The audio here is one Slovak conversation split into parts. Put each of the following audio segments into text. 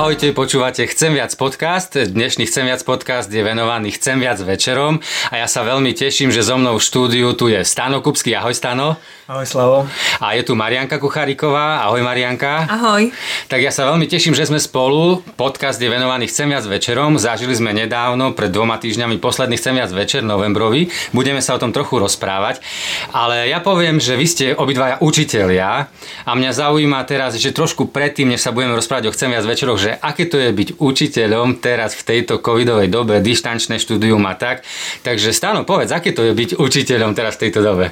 Ahojte, počúvate Chcem viac podcast. Dnešný Chcem viac podcast je venovaný Chcem viac večerom a ja sa veľmi teším, že so mnou v štúdiu tu je Stano Kupský. Ahoj Stano. Ahoj Slavo. A je tu Marianka Kuchariková. Ahoj Marianka. Ahoj. Tak ja sa veľmi teším, že sme spolu. Podcast je venovaný Chcem viac večerom. Zažili sme nedávno, pred dvoma týždňami, posledný Chcem viac večer, novembrový. Budeme sa o tom trochu rozprávať. Ale ja poviem, že vy ste obidvaja učitelia a mňa zaujíma teraz, že trošku predtým, než sa budeme rozprávať o Chcem viac večeroch, že aké to je byť učiteľom teraz v tejto covidovej dobe, dištančné štúdium a tak. Takže Stano, povedz, aké to je byť učiteľom teraz v tejto dobe?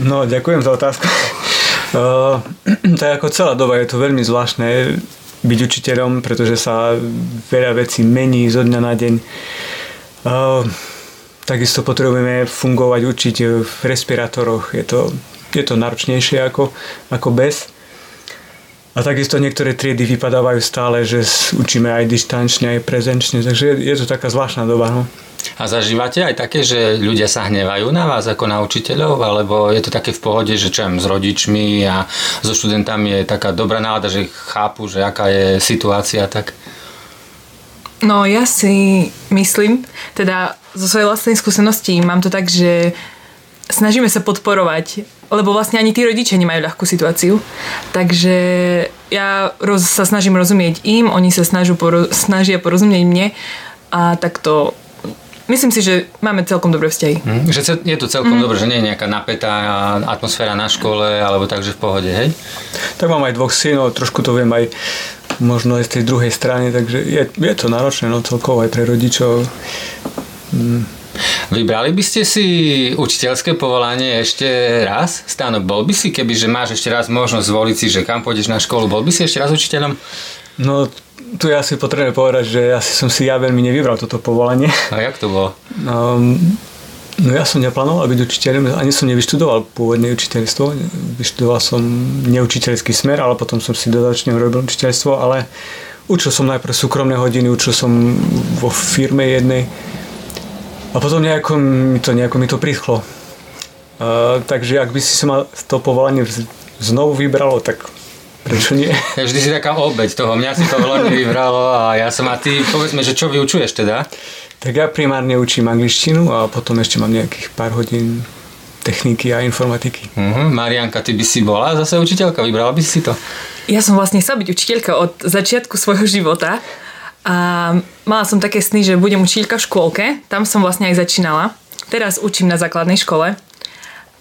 No, ďakujem za otázku. tak ako celá doba je to veľmi zvláštne byť učiteľom, pretože sa veľa vecí mení zo dňa na deň. Takisto potrebujeme fungovať, učiť v respirátoroch. Je to, je to náročnejšie ako, ako bez. A takisto niektoré triedy vypadávajú stále, že učíme aj distančne, aj prezenčne, takže je, to taká zvláštna doba. No. A zažívate aj také, že ľudia sa hnevajú na vás ako na učiteľov, alebo je to také v pohode, že čo s rodičmi a so študentami je taká dobrá nálada, že chápu, že aká je situácia, tak... No ja si myslím, teda zo svojej vlastnej skúsenosti mám to tak, že snažíme sa podporovať, lebo vlastne ani tí rodičia nemajú ľahkú situáciu. Takže ja roz, sa snažím rozumieť im, oni sa snažú poro, snažia porozumieť mne a takto Myslím si, že máme celkom dobré vzťahy. Mm, že je to celkom mm. dobré, že nie je nejaká napätá atmosféra na škole, alebo takže v pohode, hej? Tak mám aj dvoch synov, trošku to viem aj možno aj z tej druhej strany, takže je, je to náročné, no celkovo aj pre rodičov. Mm. Vybrali by ste si učiteľské povolanie ešte raz? Stáno, bol by si, keby že máš ešte raz možnosť zvoliť si, že kam pôjdeš na školu, bol by si ešte raz učiteľom? No, tu ja si potrebujem povedať, že asi som si ja veľmi nevybral toto povolanie. A jak to bolo? Um, no ja som neplánoval byť učiteľom, ani som nevyštudoval pôvodné učiteľstvo. Vyštudoval som neučiteľský smer, ale potom som si dodatočne urobil učiteľstvo, ale učil som najprv súkromné hodiny, učil som vo firme jednej a potom nejako mi to, nejako mi to prischlo. Uh, takže ak by si sa ma to povolanie znovu vybralo, tak prečo nie? Ja vždy si taká obeď toho. Mňa si to veľmi vybralo a ja som a ty, povedzme, že čo vyučuješ teda? Tak ja primárne učím angličtinu a potom ešte mám nejakých pár hodín techniky a informatiky. Uh-huh. Marianka, ty by si bola zase učiteľka? Vybrala by si to? Ja som vlastne chcela byť učiteľka od začiatku svojho života a mala som také sny, že budem učiteľka v škôlke, tam som vlastne aj začínala. Teraz učím na základnej škole.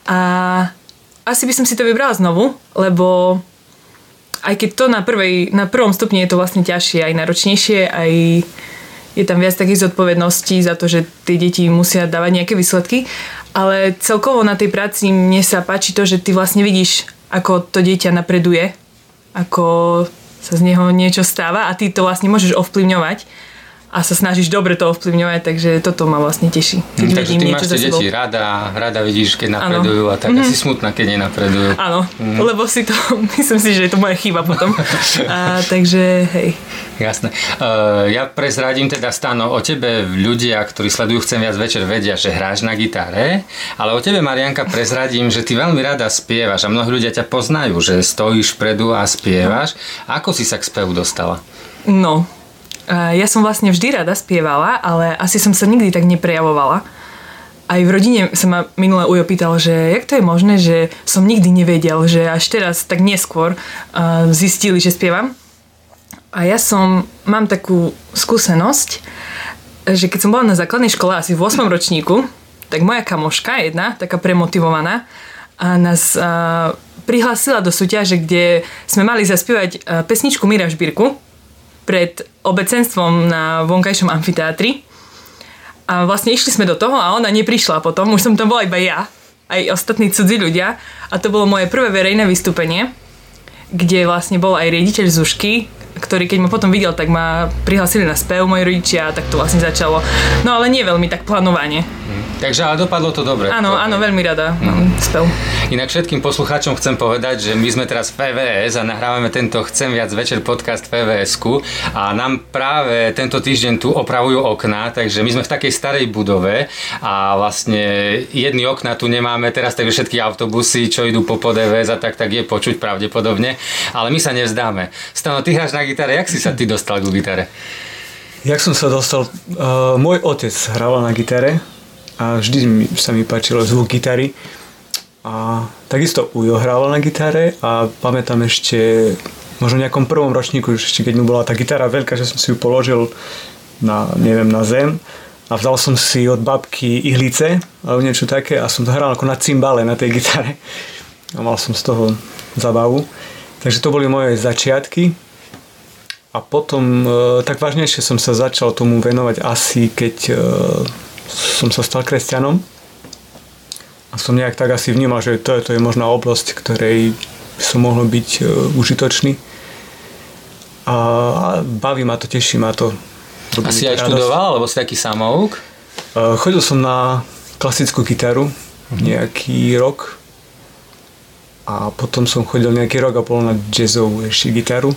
A asi by som si to vybrala znovu, lebo aj keď to na, prvej, na prvom stupni je to vlastne ťažšie, aj náročnejšie, aj je tam viac takých zodpovedností za to, že tie deti musia dávať nejaké výsledky, ale celkovo na tej práci mne sa páči to, že ty vlastne vidíš, ako to dieťa napreduje, ako sa z neho niečo stáva a ty to vlastne môžeš ovplyvňovať a sa snažíš dobre to ovplyvňovať, takže toto ma vlastne teší. Keď mm, takže ty máš tie deti rada, rada vidíš, keď napredujú ano. a tak mm-hmm. asi smutná, keď nenapredujú. Áno, mm. lebo si to, myslím si, že je to moja chyba potom. a, takže hej. Jasné. Uh, ja prezradím teda stano o tebe ľudia, ktorí sledujú Chcem viac večer, vedia, že hráš na gitare, ale o tebe Marianka prezradím, že ty veľmi rada spievaš a mnohí ľudia ťa poznajú, že stojíš vpredu a spievaš. Ako si sa k spevu dostala? No, ja som vlastne vždy rada spievala, ale asi som sa nikdy tak neprejavovala. Aj v rodine sa ma minule Ujo pýtal, že jak to je možné, že som nikdy nevedel, že až teraz tak neskôr uh, zistili, že spievam. A ja som, mám takú skúsenosť, že keď som bola na základnej škole asi v 8. ročníku, tak moja kamoška jedna, taká premotivovaná, a nás uh, prihlásila do súťaže, kde sme mali zaspievať uh, pesničku Mira Žbírku, pred obecenstvom na vonkajšom amfiteátri. A vlastne išli sme do toho a ona neprišla potom, už som tam bola iba ja, aj ostatní cudzí ľudia. A to bolo moje prvé verejné vystúpenie, kde vlastne bol aj riediteľ Zušky, ktorý keď ma potom videl, tak ma prihlasili na spev moji rodičia a tak to vlastne začalo. No ale nie veľmi tak plánovanie. Hmm. Takže ale dopadlo to dobre. Áno, áno, veľmi rada mám mm. spev. Inak všetkým poslucháčom chcem povedať, že my sme teraz v PVS a nahrávame tento Chcem viac večer podcast pvs a nám práve tento týždeň tu opravujú okná, takže my sme v takej starej budove a vlastne jedny okná tu nemáme teraz, takže všetky autobusy, čo idú po PDVS a tak, tak je počuť pravdepodobne, ale my sa nevzdáme. Stano, ty hráš na gitare, jak si sa ty dostal k gitare? Jak som sa dostal, uh, môj otec hral na gitare a vždy sa mi páčilo zvuk gitary a takisto Ujo hrával na gitare a pamätám ešte možno v nejakom prvom ročníku, ešte keď mu bola tá gitara veľká, že som si ju položil na, neviem, na zem a vzal som si od babky ihlice alebo niečo také a som to hral ako na cymbale na tej gitare a mal som z toho zabavu. Takže to boli moje začiatky a potom e, tak vážnejšie som sa začal tomu venovať asi keď e, som sa stal kresťanom a som nejak tak asi vnímal, že to, to je možná oblasť, ktorej som mohol byť uh, užitočný. A, baví ma to, teší ma to. A si aj študoval, alebo si taký samouk? Chodil som na klasickú gitaru uh-huh. nejaký rok a potom som chodil nejaký rok a pol na jazzovú ešte gitaru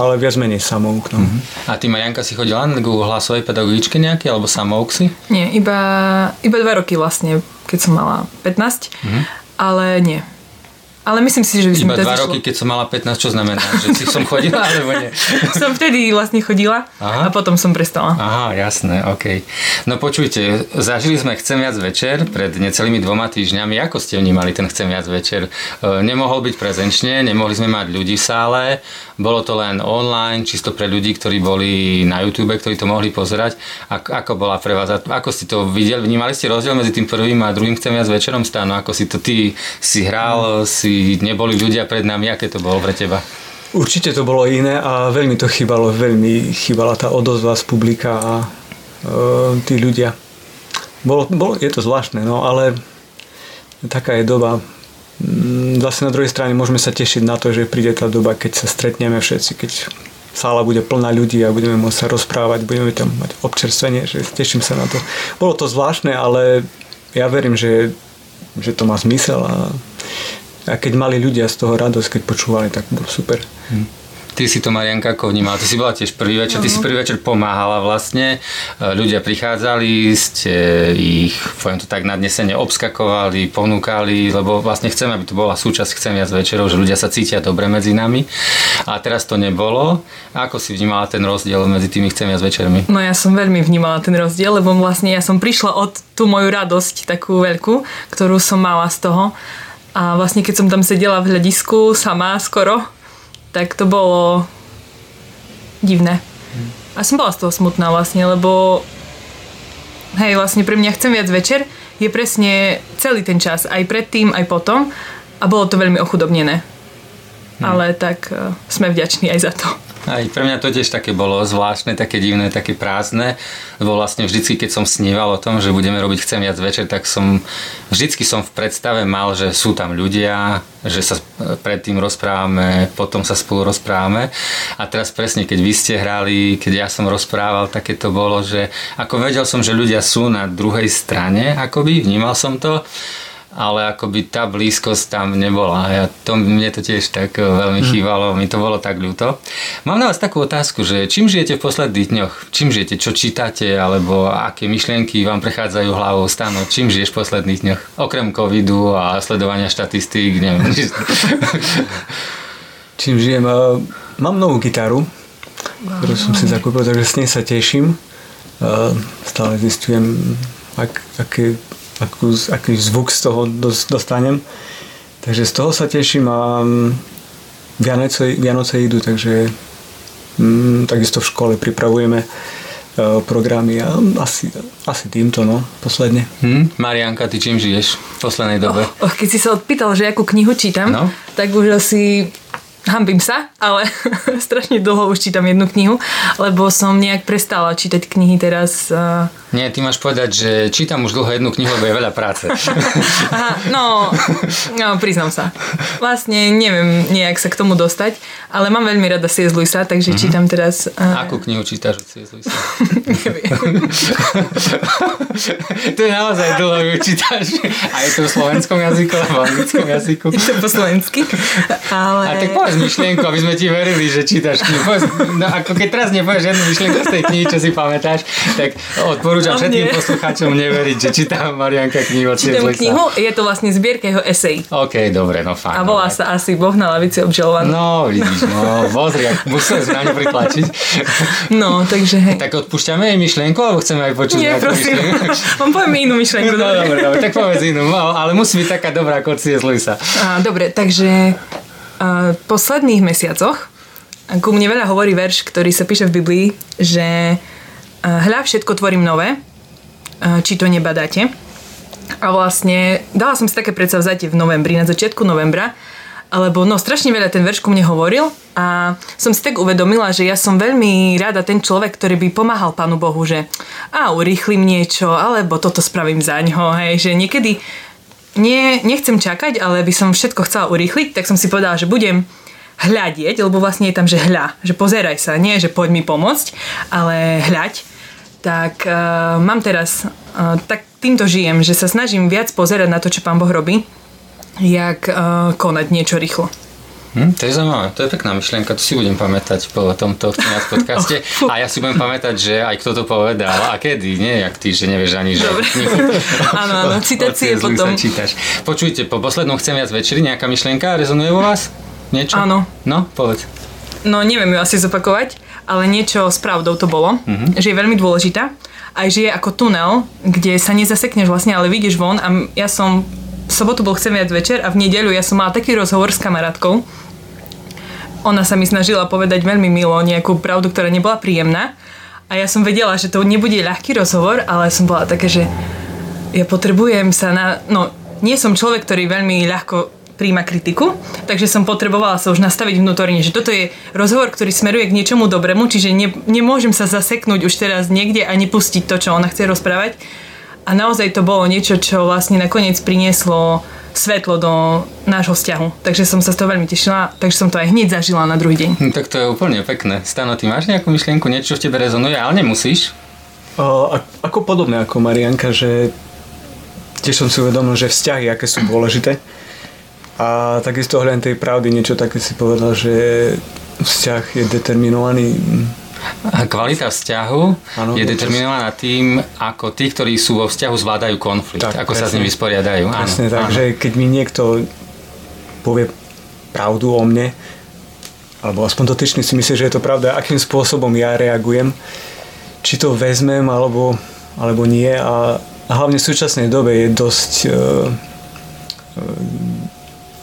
ale viac menej samouk. No. Uh-huh. A ty Marianka si chodila na hlasovej pedagogičke nejaké, alebo samouk si? Nie, iba, iba dva roky vlastne, keď som mala 15, uh-huh. Mhm. ale nie. Ale myslím si, že by som Iba dva roky, keď som mala 15, čo znamená? Že si som chodila, alebo nie? som vtedy vlastne chodila Aha. a potom som prestala. Aha, jasné, ok. No počujte, zažili sme Chcem viac večer pred necelými dvoma týždňami. Ako ste vnímali ten Chcem viac večer? E, nemohol byť prezenčne, nemohli sme mať ľudí v sále, bolo to len online, čisto pre ľudí, ktorí boli na YouTube, ktorí to mohli pozerať. Ako bola pre vás? Ako ste to videli? Vnímali ste rozdiel medzi tým prvým a druhým Chcem viac večerom stáno? Ako si to ty si hral, si neboli ľudia pred nami, aké to bolo pre teba? Určite to bolo iné a veľmi to chýbalo, veľmi chýbala tá odozva z publika a e, tí ľudia. Bolo, bolo, je to zvláštne, no ale taká je doba. Mm, zase na druhej strane môžeme sa tešiť na to, že príde tá doba, keď sa stretneme všetci, keď sála bude plná ľudí a budeme môcť sa rozprávať, budeme tam mať občerstvenie, že teším sa na to. Bolo to zvláštne, ale ja verím, že, že to má zmysel a a keď mali ľudia z toho radosť, keď počúvali, tak bolo super. Hm. Ty si to, Marianka, ako vnímala? Ty si bola tiež prvý večer, ty si prvý večer pomáhala vlastne. E, ľudia prichádzali, ste ich, poviem to tak, nadnesene obskakovali, ponúkali, lebo vlastne chceme, aby to bola súčasť Chcem viac večerov, že ľudia sa cítia dobre medzi nami. A teraz to nebolo. Ako si vnímala ten rozdiel medzi tými Chcem viac večermi? No ja som veľmi vnímala ten rozdiel, lebo vlastne ja som prišla od tú moju radosť, takú veľkú, ktorú som mala z toho a vlastne keď som tam sedela v hľadisku sama skoro, tak to bolo divné. A som bola z toho smutná vlastne, lebo hej, vlastne pre mňa chcem viac večer je presne celý ten čas, aj predtým, aj potom a bolo to veľmi ochudobnené. Hmm. Ale tak uh, sme vďační aj za to. Aj pre mňa to tiež také bolo zvláštne, také divné, také prázdne, lebo vlastne vždycky, keď som sníval o tom, že budeme robiť Chcem viac večer, tak som vždycky som v predstave mal, že sú tam ľudia, že sa predtým rozprávame, potom sa spolu rozprávame a teraz presne, keď vy ste hrali, keď ja som rozprával, také to bolo, že ako vedel som, že ľudia sú na druhej strane, akoby, vnímal som to, ale akoby tá blízkosť tam nebola. Ja, to, mne to tiež tak eh, veľmi hmm. chýbalo, mi to bolo tak ľúto. Mám na vás takú otázku, že čím žijete v posledných dňoch? Čím žijete? Čo čítate? Alebo aké myšlienky vám prechádzajú hlavou stano? Čím žiješ v posledných dňoch? Okrem covidu a sledovania štatistík, neviem. čím žijem? Uh, mám novú gitaru, ktorú som si zakúpil, takže s nej sa teším. Uh, stále zistujem, ak, aké akú, aký zvuk z toho dostanem. Takže z toho sa teším a mm, Vianoce, Vianoce idú, takže mm, takisto v škole pripravujeme e, programy a asi, asi týmto, no, posledne. Hmm, Marianka, ty čím žiješ v poslednej dobe? Oh, oh, keď si sa odpýtal, že akú knihu čítam, no? tak už asi hambím sa, ale strašne dlho už čítam jednu knihu, lebo som nejak prestala čítať knihy teraz. Uh... Nie, ty máš povedať, že čítam už dlho jednu knihu, lebo je veľa práce. Aha, no, no, priznám sa. Vlastne neviem nejak sa k tomu dostať, ale mám veľmi rada C.S. Lewisa, takže mm-hmm. čítam teraz... Uh... Akú knihu čítaš od C.S. Lewisa? neviem. to je naozaj dlho, ju čítaš. A je to v slovenskom jazyku v anglickom jazyku? Je to po slovensky. Ale... A tak povedz myšlienku, aby sme ti verili, že čítaš knihu. No, ako keď teraz nepovieš žiadnu myšlienku z tej knihy, čo si pamätáš, tak odporúčam všetkým poslucháčom neveriť, že čítam Marianka knihu. Čítam knihu, je to vlastne zbierka jeho esej. OK, dobre, no fajn. A volá no, sa asi Boh na lavici obžalovaný. No, vidíš, no, pozri, museli sme na ňu pritlačiť. No, takže hej. Tak odpúšťame jej myšlienku, alebo chceme aj počuť Nie, prosím, mám poviem inú myšlienku. No, dobre, dobre, tak povedz inú, no, ale musí byť taká dobrá ako C.S. Lewisa. dobre, takže v posledných mesiacoch ku mne veľa hovorí verš, ktorý sa píše v Biblii, že hľa všetko tvorím nové, či to nebadáte. A vlastne dala som si také predsavzatie v novembri, na začiatku novembra, lebo no strašne veľa ten verš ku mne hovoril a som si tak uvedomila, že ja som veľmi rada ten človek, ktorý by pomáhal Pánu Bohu, že a urýchlim niečo, alebo toto spravím za ňo, hej, že niekedy nie, nechcem čakať, ale by som všetko chcela urýchliť, tak som si povedala, že budem hľadieť, lebo vlastne je tam, že hľa, že pozeraj sa, nie, že poď mi pomôcť, ale hľaď. Tak uh, mám teraz, uh, tak týmto žijem, že sa snažím viac pozerať na to, čo pán Boh robí, jak uh, konať niečo rýchlo. Hm, to je zaujímavé, to je pekná myšlienka, to si budem pamätať po tomto podcaste. A ja si budem pamätať, že aj kto to povedal a kedy, nie jak ty, že nevieš ani, že... Dobre. áno, áno, citácie potom. Čítaš. Počujte, po poslednom chcem viac večeri, nejaká myšlienka rezonuje vo vás? Niečo? Áno. No, povedz. No, neviem ju asi zopakovať, ale niečo s pravdou to bolo, uh-huh. že je veľmi dôležitá. Aj že je ako tunel, kde sa nezasekneš vlastne, ale vidíš von a ja som v sobotu bol chcem viac večer a v nedeľu ja som mala taký rozhovor s kamarátkou. Ona sa mi snažila povedať veľmi milo nejakú pravdu, ktorá nebola príjemná. A ja som vedela, že to nebude ľahký rozhovor, ale som bola také, že ja potrebujem sa na... No, nie som človek, ktorý veľmi ľahko príjma kritiku, takže som potrebovala sa už nastaviť vnútorne, že toto je rozhovor, ktorý smeruje k niečomu dobrému, čiže ne, nemôžem sa zaseknúť už teraz niekde a nepustiť to, čo ona chce rozprávať a naozaj to bolo niečo, čo vlastne nakoniec prinieslo svetlo do nášho vzťahu. Takže som sa z toho veľmi tešila, takže som to aj hneď zažila na druhý deň. Hm, tak to je úplne pekné. Stano, ty máš nejakú myšlienku, niečo v tebe rezonuje, ale nemusíš? O, ako podobné ako Marianka, že tiež som si uvedomil, že vzťahy, aké sú dôležité. A takisto hľadom tej pravdy niečo také si povedal, že vzťah je determinovaný a kvalita vzťahu ano, je determinovaná tým, ako tí, ktorí sú vo vzťahu, zvládajú konflikt, tak, ako presne, sa s ním vysporiadajú. Presne áno, tak, áno. keď mi niekto povie pravdu o mne, alebo aspoň dotyčný si myslí, že je to pravda, akým spôsobom ja reagujem, či to vezmem alebo, alebo nie a, a hlavne v súčasnej dobe je dosť uh,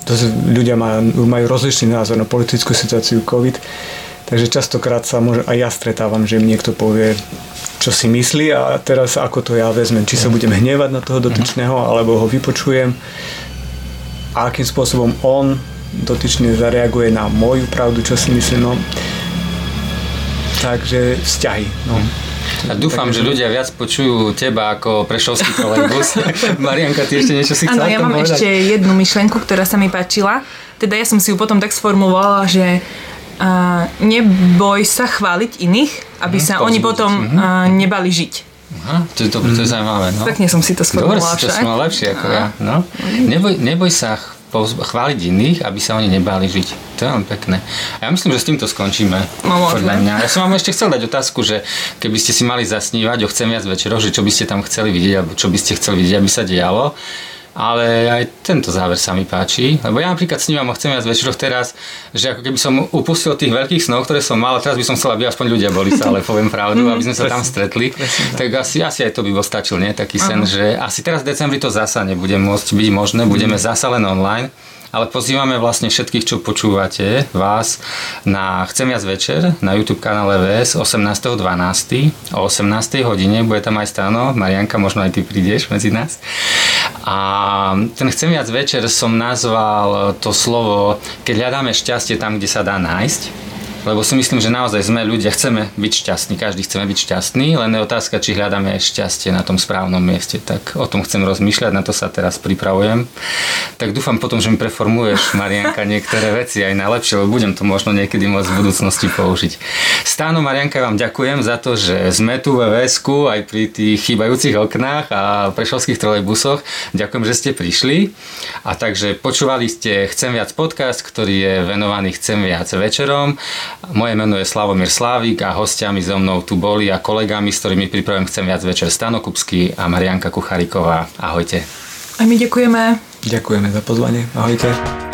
dosť ľudia majú, majú rozličný názor na politickú situáciu COVID Takže častokrát sa môže, aj ja stretávam, že mi niekto povie, čo si myslí a teraz ako to ja vezmem. Či sa budem hnevať na toho dotyčného, alebo ho vypočujem a akým spôsobom on dotyčne zareaguje na moju pravdu, čo si myslím. No. Takže vzťahy. No. A dúfam, Takže... že ľudia viac počujú teba ako prešovský trolejbus. Marianka, ty ešte niečo si chcela Áno, ja mám povedať? ešte jednu myšlenku, ktorá sa mi páčila. Teda ja som si ju potom tak sformulovala, že a neboj sa chváliť iných, aby sa oni potom uh, nebali žiť. Aha, to je, to, to je zaujímavé. No. Pekne som si to sformulovala. Dobre, si to som lepšie ako ja. No. Neboj, neboj sa chváliť iných, aby sa oni nebáli žiť. To je veľmi pekné. A ja myslím, že s týmto skončíme. No, podľa mňa. Ja som vám ešte chcel dať otázku, že keby ste si mali zasnívať o Chcem viac večerov, že čo by ste tam chceli vidieť, alebo čo by ste chceli vidieť, aby sa dialo ale aj tento záver sa mi páči, lebo ja napríklad snívam o chcem viac večeroch teraz, že ako keby som upustil tých veľkých snov, ktoré som mal, a teraz by som chcel, aby aspoň ľudia boli ale poviem pravdu, aby sme sa tam stretli, tak asi, asi aj to by bol stačil, nie? Taký sen, že asi teraz v decembri to zasa nebude môcť byť možné, budeme zasa len online, ale pozývame vlastne všetkých, čo počúvate, vás na Chcem viac večer na YouTube kanále VS 18.12. o 18. hodine, bude tam aj Stano, Marianka, možno aj ty prídeš medzi nás. A ten chcem viac večer som nazval to slovo, keď hľadáme šťastie tam, kde sa dá nájsť lebo si myslím, že naozaj sme ľudia, chceme byť šťastní, každý chceme byť šťastný, len je otázka, či hľadáme šťastie na tom správnom mieste. Tak o tom chcem rozmýšľať, na to sa teraz pripravujem. Tak dúfam potom, že mi preformuješ, Marianka, niektoré veci aj najlepšie, lebo budem to možno niekedy môcť v budúcnosti použiť. Stáno, Marianka, vám ďakujem za to, že sme tu ve VSku aj pri tých chýbajúcich oknách a prešovských trolejbusoch. Ďakujem, že ste prišli. A takže počúvali ste Chcem viac podcast, ktorý je venovaný Chcem viac večerom. Moje meno je Slavomír Slávik a hostiami so mnou tu boli a kolegami, s ktorými pripravujem Chcem viac večer Stano Kupský a Marianka Kuchariková. Ahojte. A my ďakujeme. Ďakujeme za pozvanie. Ahojte.